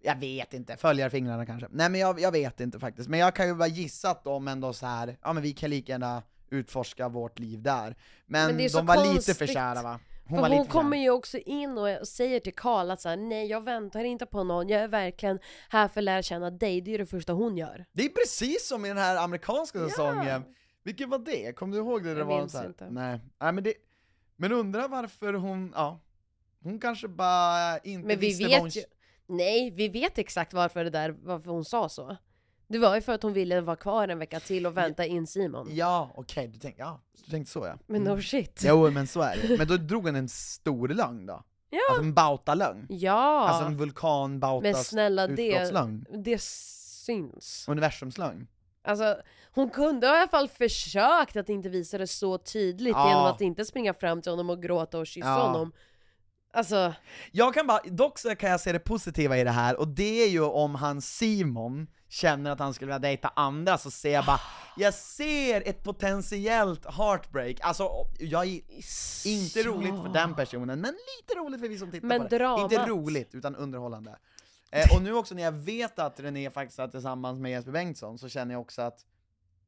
jag vet inte. Följarfingrarna kanske. Nej men jag, jag vet inte faktiskt. Men jag kan ju bara gissa att de ändå så här. ja men vi kan lika gärna utforska vårt liv där. Men, Men det de var lite konstigt. för kära va? För hon lite för kommer kär. ju också in och säger till Karl att så här, nej jag väntar inte på någon, jag är verkligen här för att lära känna dig, det är det första hon gör. Det är precis som i den här amerikanska säsongen. Vilken var det? Kommer du ihåg det? det Jag var minns så här? inte. Nej. Nej men det... Men undrar varför hon, ja. Hon kanske bara inte Men vi visste vad hon... vet ju, nej vi vet exakt varför det där, varför hon sa så. Det var ju för att hon ville vara kvar en vecka till och vänta in Simon. Ja, okej, du tänkte, ja, du tänkte så ja. Men Mm. no shit. Jo men så är det. Men då drog hon en stor lögn då? Ja. Alltså en bautalögn? Ja, Alltså en vulkan men snälla det, utbrottslögn? det syns. Universumslögn? Alltså, hon kunde i alla fall försökt att inte visa det så tydligt Ja. genom att inte springa fram till honom och gråta och kyssa Ja. honom. Alltså, Jag kan bara, dock så kan jag se det positiva i det här, och det är ju om han Simon känner att han skulle vilja dejta andra, så ser jag bara, jag ser ett potentiellt heartbreak, alltså jag är inte roligt för den personen, men lite roligt för vi som tittar Men på det. dramat. Inte roligt, utan underhållande. Eh, och nu också när jag vet att René faktiskt är tillsammans med Jesper Bengtsson, så känner jag också att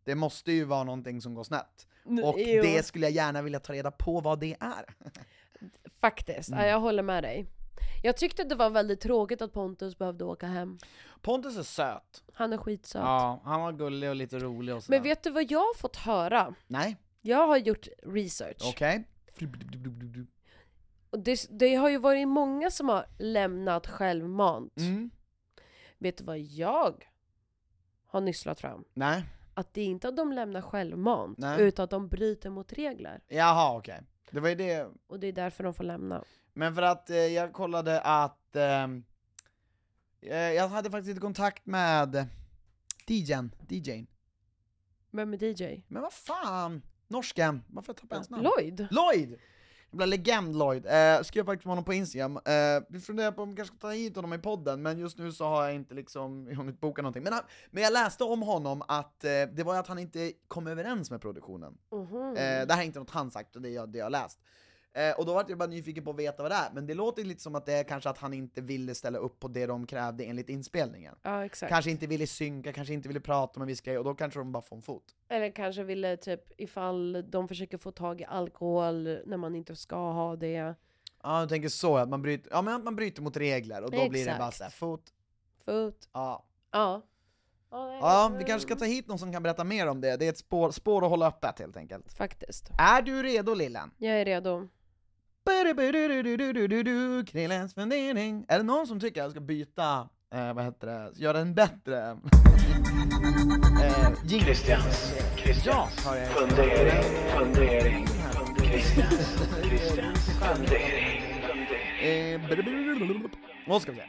det måste ju vara någonting som går snett. Och jo, det skulle jag gärna vilja ta reda på vad det är. faktiskt, Mm. ja, jag håller med dig. Jag tyckte det var väldigt tråkigt att Pontus behövde åka hem. Pontus är söt. Han är skitsöt. Ja, han var gullig och lite rolig och sådär. Men vet du vad jag har fått höra? Nej, Jag har gjort research. okej. Och det, det har ju varit många som har lämnat självmant. Mm. Vet du vad jag har nysslat fram? Nej, Att det är inte att de lämnar självmant, Nej. utan att de bryter mot regler. jaha okej. Det var ju det. Och det är därför de får lämna. Men för att eh, jag kollade att eh, jag hade faktiskt lite kontakt med DJn, DJn. Vem är DJ? Men vad fan, norsken, varför tappade jag hans namn? Lloyd? Lloyd! Jävla legend Lloyd. Eh, skrev faktiskt med honom på Instagram. Eh, vi funderar på om vi kanske ska ta hit honom i podden, men just nu så har jag inte liksom hunnit boka någonting. Men, han, men jag läste om honom att eh, det var att han inte kom överens med produktionen. Mhm. Eh, det här är inte något han sagt, det är det jag läst. Eh, och då var jag bara nyfiken på att veta vad det är, men det låter lite som att det är kanske att han inte ville ställa upp på det de krävde enligt inspelningen. Ja, exakt. Kanske inte ville synka, kanske inte ville prata om en viss grej, och då kanske de bara får en fot. Eller kanske ville typ ifall de försöker få tag i alkohol när man inte ska ha det. Ja, jag tänker så, att man bryter, ja, men att man bryter mot regler, och då blir det bara Exakt. såhär, fot, Fot. ja. Ja. Ja, vi kanske ska ta hit någon som kan berätta mer om det, det är ett spår, spår att hålla öppet helt enkelt. Faktiskt. Är du redo lillen? Jag är redo. Krillens fundering. Är det någon som tycker att jag ska byta, eh, vad heter det, göra en bättre eh. Christians, Christians Ja, fundering, fundering, Christians, Christians fundering, fundering. Eh. Vad ska vi se?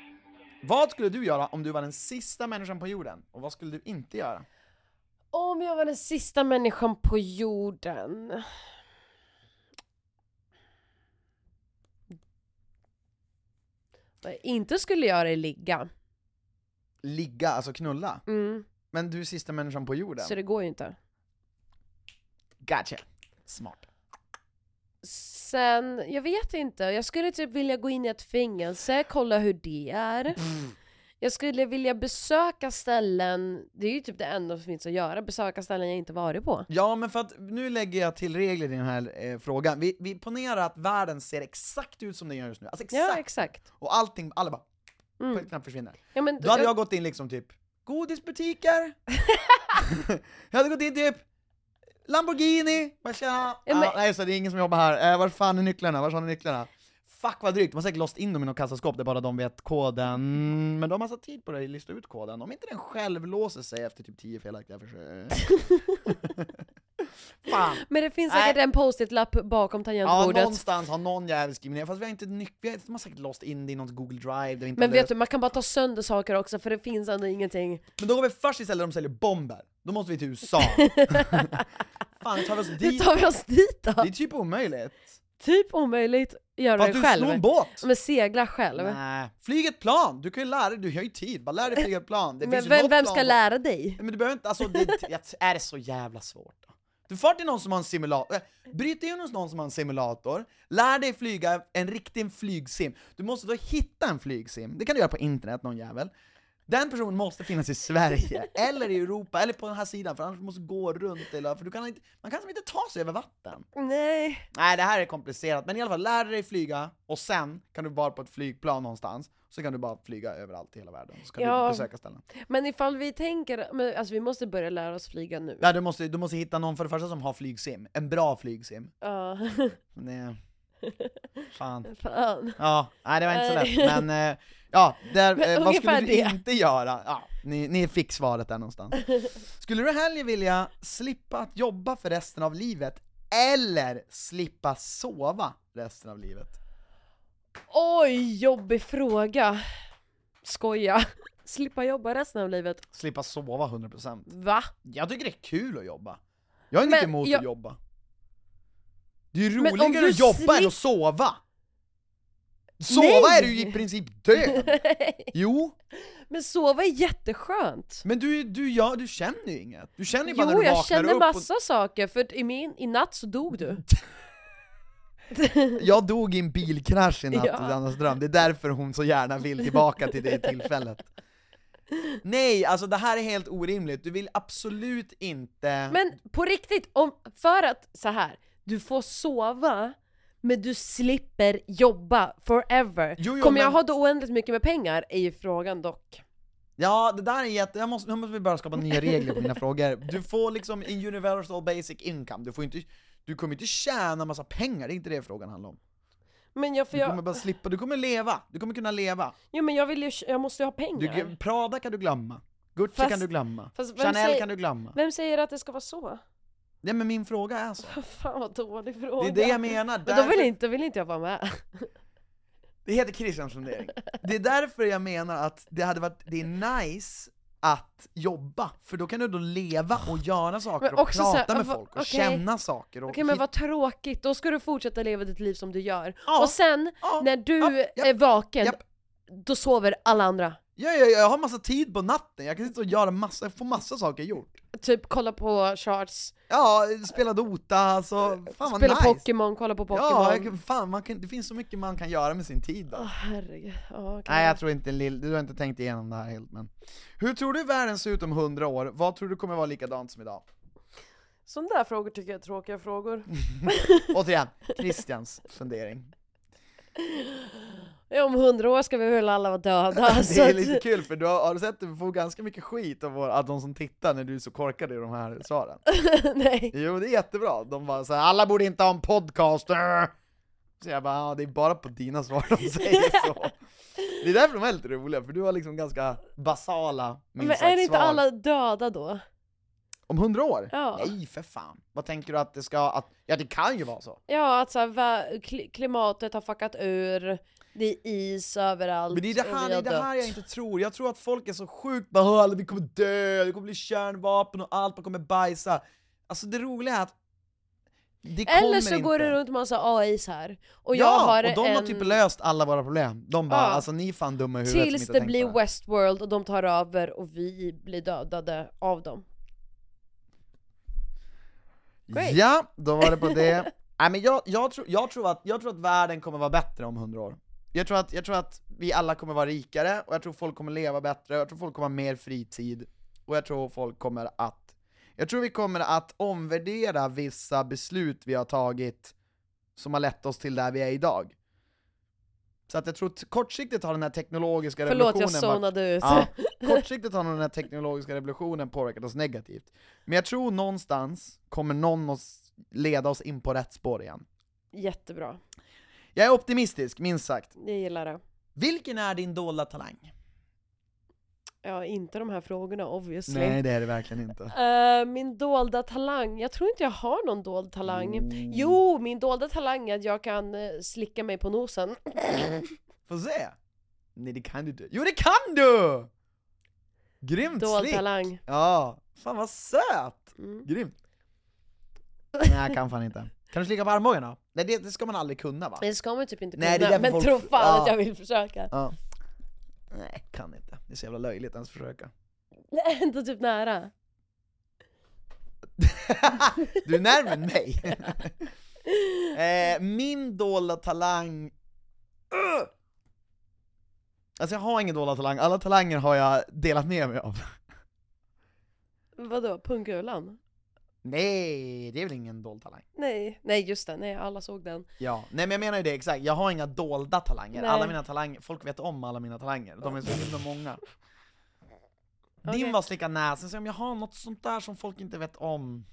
Vad skulle du göra om du var den sista människan på jorden? Och vad skulle du inte göra? Om jag var den sista människan på jorden. Vad jag inte skulle göra är ligga. Ligga, alltså knulla? Mm, Men du är sista människan på jorden? så det går ju inte. Gotcha. Smart. Sen, jag vet inte, jag skulle typ vilja gå in i ett fängelse, kolla hur det är. Jag skulle vilja besöka ställen, det är ju typ det enda som finns att göra, besöka ställen jag inte varit på. Ja, men för att nu lägger jag till regler i den här eh, frågan. Vi, vi ponerar att världen ser exakt ut som den gör just nu. Alltså exakt! Ja, exakt. Och allting, alla bara, Mm. på en knapp försvinner. Ja, men, Då hade jag gått in liksom typ, godisbutiker, jag hade gått in typ, Lamborghini, bara tjena, Ja, men- ah, nej så det är ingen som jobbar här, eh, var fan är nycklarna, var har ni nycklarna? Fuck vad drygt, de har säkert låst in dem i något kassaskåp där bara de vet koden, men de har massa tid på dig att lista ut koden, om inte den själv låser sig efter typ 10 felaktiga försök. Fan! Men det finns säkert en post-it-lapp bakom Ja, tangentbordet. någonstans har någon jävel skrivit ner, fast vi har inte nyckeln, de har säkert låst in det i något Google Drive men vet löst- du, man kan bara ta sönder saker också för det finns ändå ingenting. Men då går vi först istället de säljer bomber, då måste vi till USA. Fan, tar vi oss Hur dit. tar vi oss dit då? Det är typ omöjligt. Typ omöjligt göra Fast det du snor en själv. båt! Men segla själv. Nej. Flyg ett plan! Du kan ju lära dig, du har ju tid, bara lär dig flyga ett plan. Det Men finns vem, vem plan ska som- lära dig? Men du behöver inte, alltså det, är det så jävla svårt då? Du far till någon som har en simulator, äh, bryt in hos någon som har en simulator, lär dig flyga en riktig flygsim. Du måste då hitta en flygsim, det kan du göra på internet, någon jävel. Den personen måste finnas i Sverige, eller i Europa, eller på den här sidan, för annars måste du gå runt, eller, för du kan inte, man kan inte ta sig över vatten. Nej. Nej, det här är komplicerat, men i alla fall, lär dig flyga, och sen kan du vara på ett flygplan någonstans, så kan du bara flyga överallt i hela världen, så kan Ja. du besöka ställen. Men ifall vi tänker, men alltså vi måste börja lära oss flyga nu. Nej, du måste, du måste hitta någon för det första som har flygsim, en bra flygsim. Ja. Nej. Fan. Fan. Ja, nej det var inte så lätt, men eh, ja, där, Men eh, vad skulle du det. inte göra? Ja, ni, ni fick svaret där någonstans. Skulle du hellre vilja slippa att jobba för resten av livet, eller slippa sova resten av livet? Oj, jobbig fråga. Skoja. Slippa jobba resten av livet. Slippa sova 100%. Va? Jag tycker det är kul att jobba. Jag har Men inget emot jag- att jobba. Det är ju Men om roligare du att jobba än att sova! Sova Nej! är du ju i princip död! Jo, Men sova är jätteskönt. men du, du, ja, du känner ju inget. Du känner ju bara när Jo, du jag vaknar känner upp massa saker, för i, min, i natt så dog du. och... Jag dog i en bilkrasch i natt Ja. i Annas dröm, det är därför hon så gärna vill tillbaka till det tillfället. Nej, alltså det här är helt orimligt, du vill absolut inte... Men på riktigt, om, för att så här, du får sova men du slipper jobba forever. Jo, jo, Kommer jag men- ha då oändligt mycket med pengar? är ju frågan dock. Ja, det där är jätte... Jag måste, nu måste vi bara skapa nya regler på dina frågor. Du får liksom en universal basic income, du får inte... Du kommer inte tjäna massa pengar, det är inte det frågan handlar om. Men jag, för Du kommer jag, bara slippa, du kommer leva, du kommer kunna leva. jo, men jag, vill ju, jag måste ju ha pengar. Du, Prada kan du glömma, Gucci Fast- kan du glömma, Chanel säger- kan du glömma. Vem säger att det ska vara så? Nej men min fråga är så. Fan vad dålig Det fråga. är det jag menar, Men då vill inte, vill inte jag vara med. det heter Christians fundering. Det är därför jag menar att det hade varit, det är nice att jobba, för då kan du då leva och göra saker Men och prata här, med folk och okej. känna saker Okej men hit- vad tråkigt, då ska du fortsätta leva ditt liv som du gör. Ja. Och sen, Ja. när du Ja, är vaken, då sover alla andra. Ja, ja, jag har massa tid på natten, jag kan sitta och göra massa, få massa saker gjort. Typ kolla på charts, Ja, spela Dota, alltså, fan vad spela nice! Pokémon, kolla på Pokémon. Ja, jag, kan- fan, man kan, det finns så mycket man kan göra med sin tid. Åh herregud. Ja, okej. Nej jag tror inte Lill, du har inte tänkt igenom det här helt men Hur tror du världen ser ut om 100 år? Vad tror du kommer vara likadant som idag? Sådana där frågor tycker jag är tråkiga frågor. Återigen, Christians fundering. Om hundra år ska vi väl alla vara döda. Det är lite kul för du har, har du sett att du får ganska mycket skit av vår- av de som tittar när du är så korkad i de här svaren? Nej. Jo det är jättebra, de bara såhär 'Alla borde inte ha en podcast' äh." Så jag bara ja, det är bara på dina svar de säger så Det är därför de är lite roliga, för du har liksom ganska basala Men minst är sagt, det inte svar. alla döda då? Om 100 år? Ja. Nej för fan, vad tänker du att det ska, att, ja det kan ju vara så Ja, att så här, klimatet har fuckat ur, det är is överallt Men det är det här, det är det här jag inte tror, jag tror att folk är så sjukt bara "Åh, vi kommer dö, det kommer bli kärnvapen och allt, man kommer bajsa Alltså det roliga är att Eller så inte. går det runt massa AIs här, och jag ja, har och de en... har typ löst alla våra problem. De bara Ja. alltså ni är fan dumma i huvudet Tills det blir på. Westworld och de tar över och vi blir dödade av dem. Great. Ja, då var det på det. Nej men jag, jag, tror, jag, tror att, jag tror att världen kommer vara bättre om 100 år. Jag tror att, jag tror att vi alla kommer vara rikare, och jag tror folk kommer leva bättre, och jag tror folk kommer ha mer fritid, och jag tror folk kommer att jag tror vi kommer att omvärdera vissa beslut vi har tagit som har lett oss till där vi är idag. Så att jag tror att kortsiktigt har den här teknologiska Förlåt, jag revolutionen zonade ut. Ja, kortsiktigt har nog den här teknologiska revolutionen påverkat oss negativt. Men jag tror någonstans kommer någon oss leda oss in på rätt spår igen. Jättebra. Jag är optimistisk, minst sagt. Jag gillar det. Vilken är din dolda talang? Ja, inte de här frågorna obviously. Nej, det är det verkligen inte. Eh, min dolda talang? Jag tror inte jag har någon dold talang. Mm. Jo, min dolda talang är att jag kan eh, slicka mig på nosen. Får se? Nej det kan du inte. Jo det kan du! Grymt Dold slick! talang. Ja, fan vad söt! Mm. Grymt. Nej jag kan fan inte. Kan du slicka på armbågen då? Nej det, det ska man aldrig kunna va? Det ska man typ inte Nej, det är kunna, men folk- tro fan ja. att jag vill försöka. Ja. Nej, kan inte. Det är så jävla löjligt att ens försöka. Det är ändå typ nära. du är närmare än mig. eh, min dolda talang... Alltså jag har ingen dolda talang, alla talanger har jag delat med mig av. Vadå, pungkulan? Nej, det är väl ingen dold talang? Nej, nej just det, nej alla såg den. Ja, nej men jag menar ju det exakt, jag har inga dolda talanger, Nej. alla mina talanger, folk vet om alla mina talanger, de är så himla många. Din var slicka näsan, så om jag har något sånt där som folk inte vet om.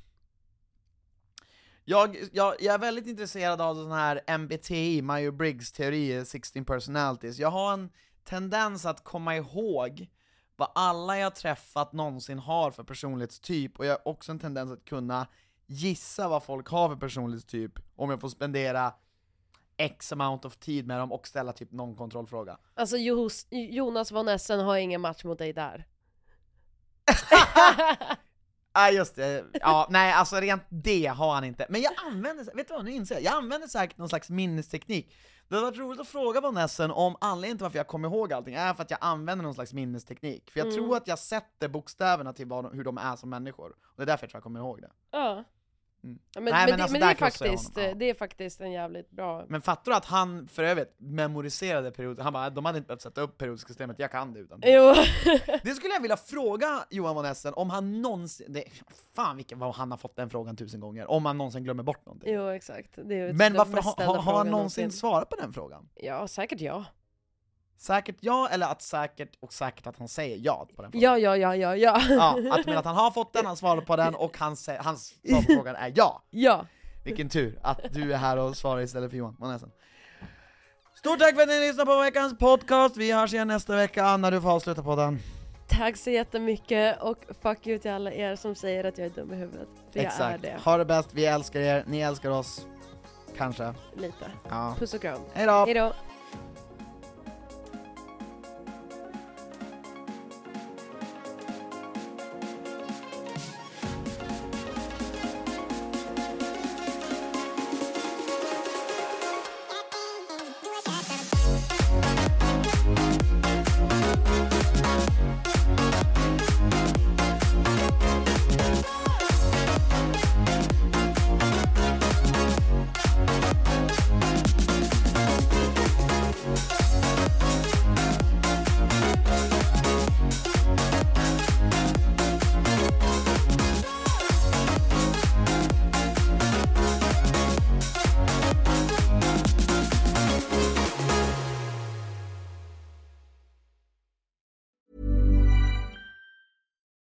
Jag, jag, jag är väldigt intresserad av sån här MBTI, Myers-Briggs teori, 16 personalities. Jag har en tendens att komma ihåg vad alla jag träffat någonsin har för personlighetstyp, och jag har också en tendens att kunna gissa vad folk har för personlighetstyp om jag får spendera X amount of tid med dem och ställa typ någon kontrollfråga. Alltså Jos, Jonas von Essen har ingen match mot dig där. Ja just det, ja nej alltså rent det har han inte. Men jag använder, vet du vad nu inser jag? Jag använder säkert någon slags minnesteknik. Det hade varit roligt att fråga Von Essen om anledningen till varför jag kommer ihåg allting är för att jag använder någon slags minnesteknik. För jag Mm. tror att jag sätter bokstäverna till vad hur de är som människor. Och det är därför jag tror jag kommer ihåg det. Ja. Mm. Ja, Men, Nej, men, men det, alltså, men där det, är faktiskt, honom, ja. det är faktiskt en jävligt bra... Men fattar du att han för övrigt memoriserade perioder, han bara de hade inte behövt sätta upp periodiska systemet, jag kan det utan till." Jo. Det skulle jag vilja fråga Johan von Essen om han någonsin, det, fan vilken, vad han har fått den frågan tusen gånger, om han någonsin glömmer bort någonting. jo exakt. Det Men den varför, ha, har han frågan någonsin svarat på den frågan? Ja, säkert ja. Säkert ja, eller att säkert och säkert att han säger ja på den frågan? Ja, ja, ja, ja, ja. Ja, att, men att han har fått den, han svarar på den och han sä- hans svar på frågan är ja! Ja. Vilken tur att du är här och svarar istället för Johan. Stort tack för att ni lyssnade på veckans podcast, vi hörs igen nästa vecka, Anna du får avsluta på den. Tack så jättemycket och fuck you till alla er som säger att jag är dum i huvudet. För jag är Exakt, det. ha det bäst, vi älskar er, ni älskar oss. Kanske. Lite. Ja. Puss och kram. Hejdå! Hejdå.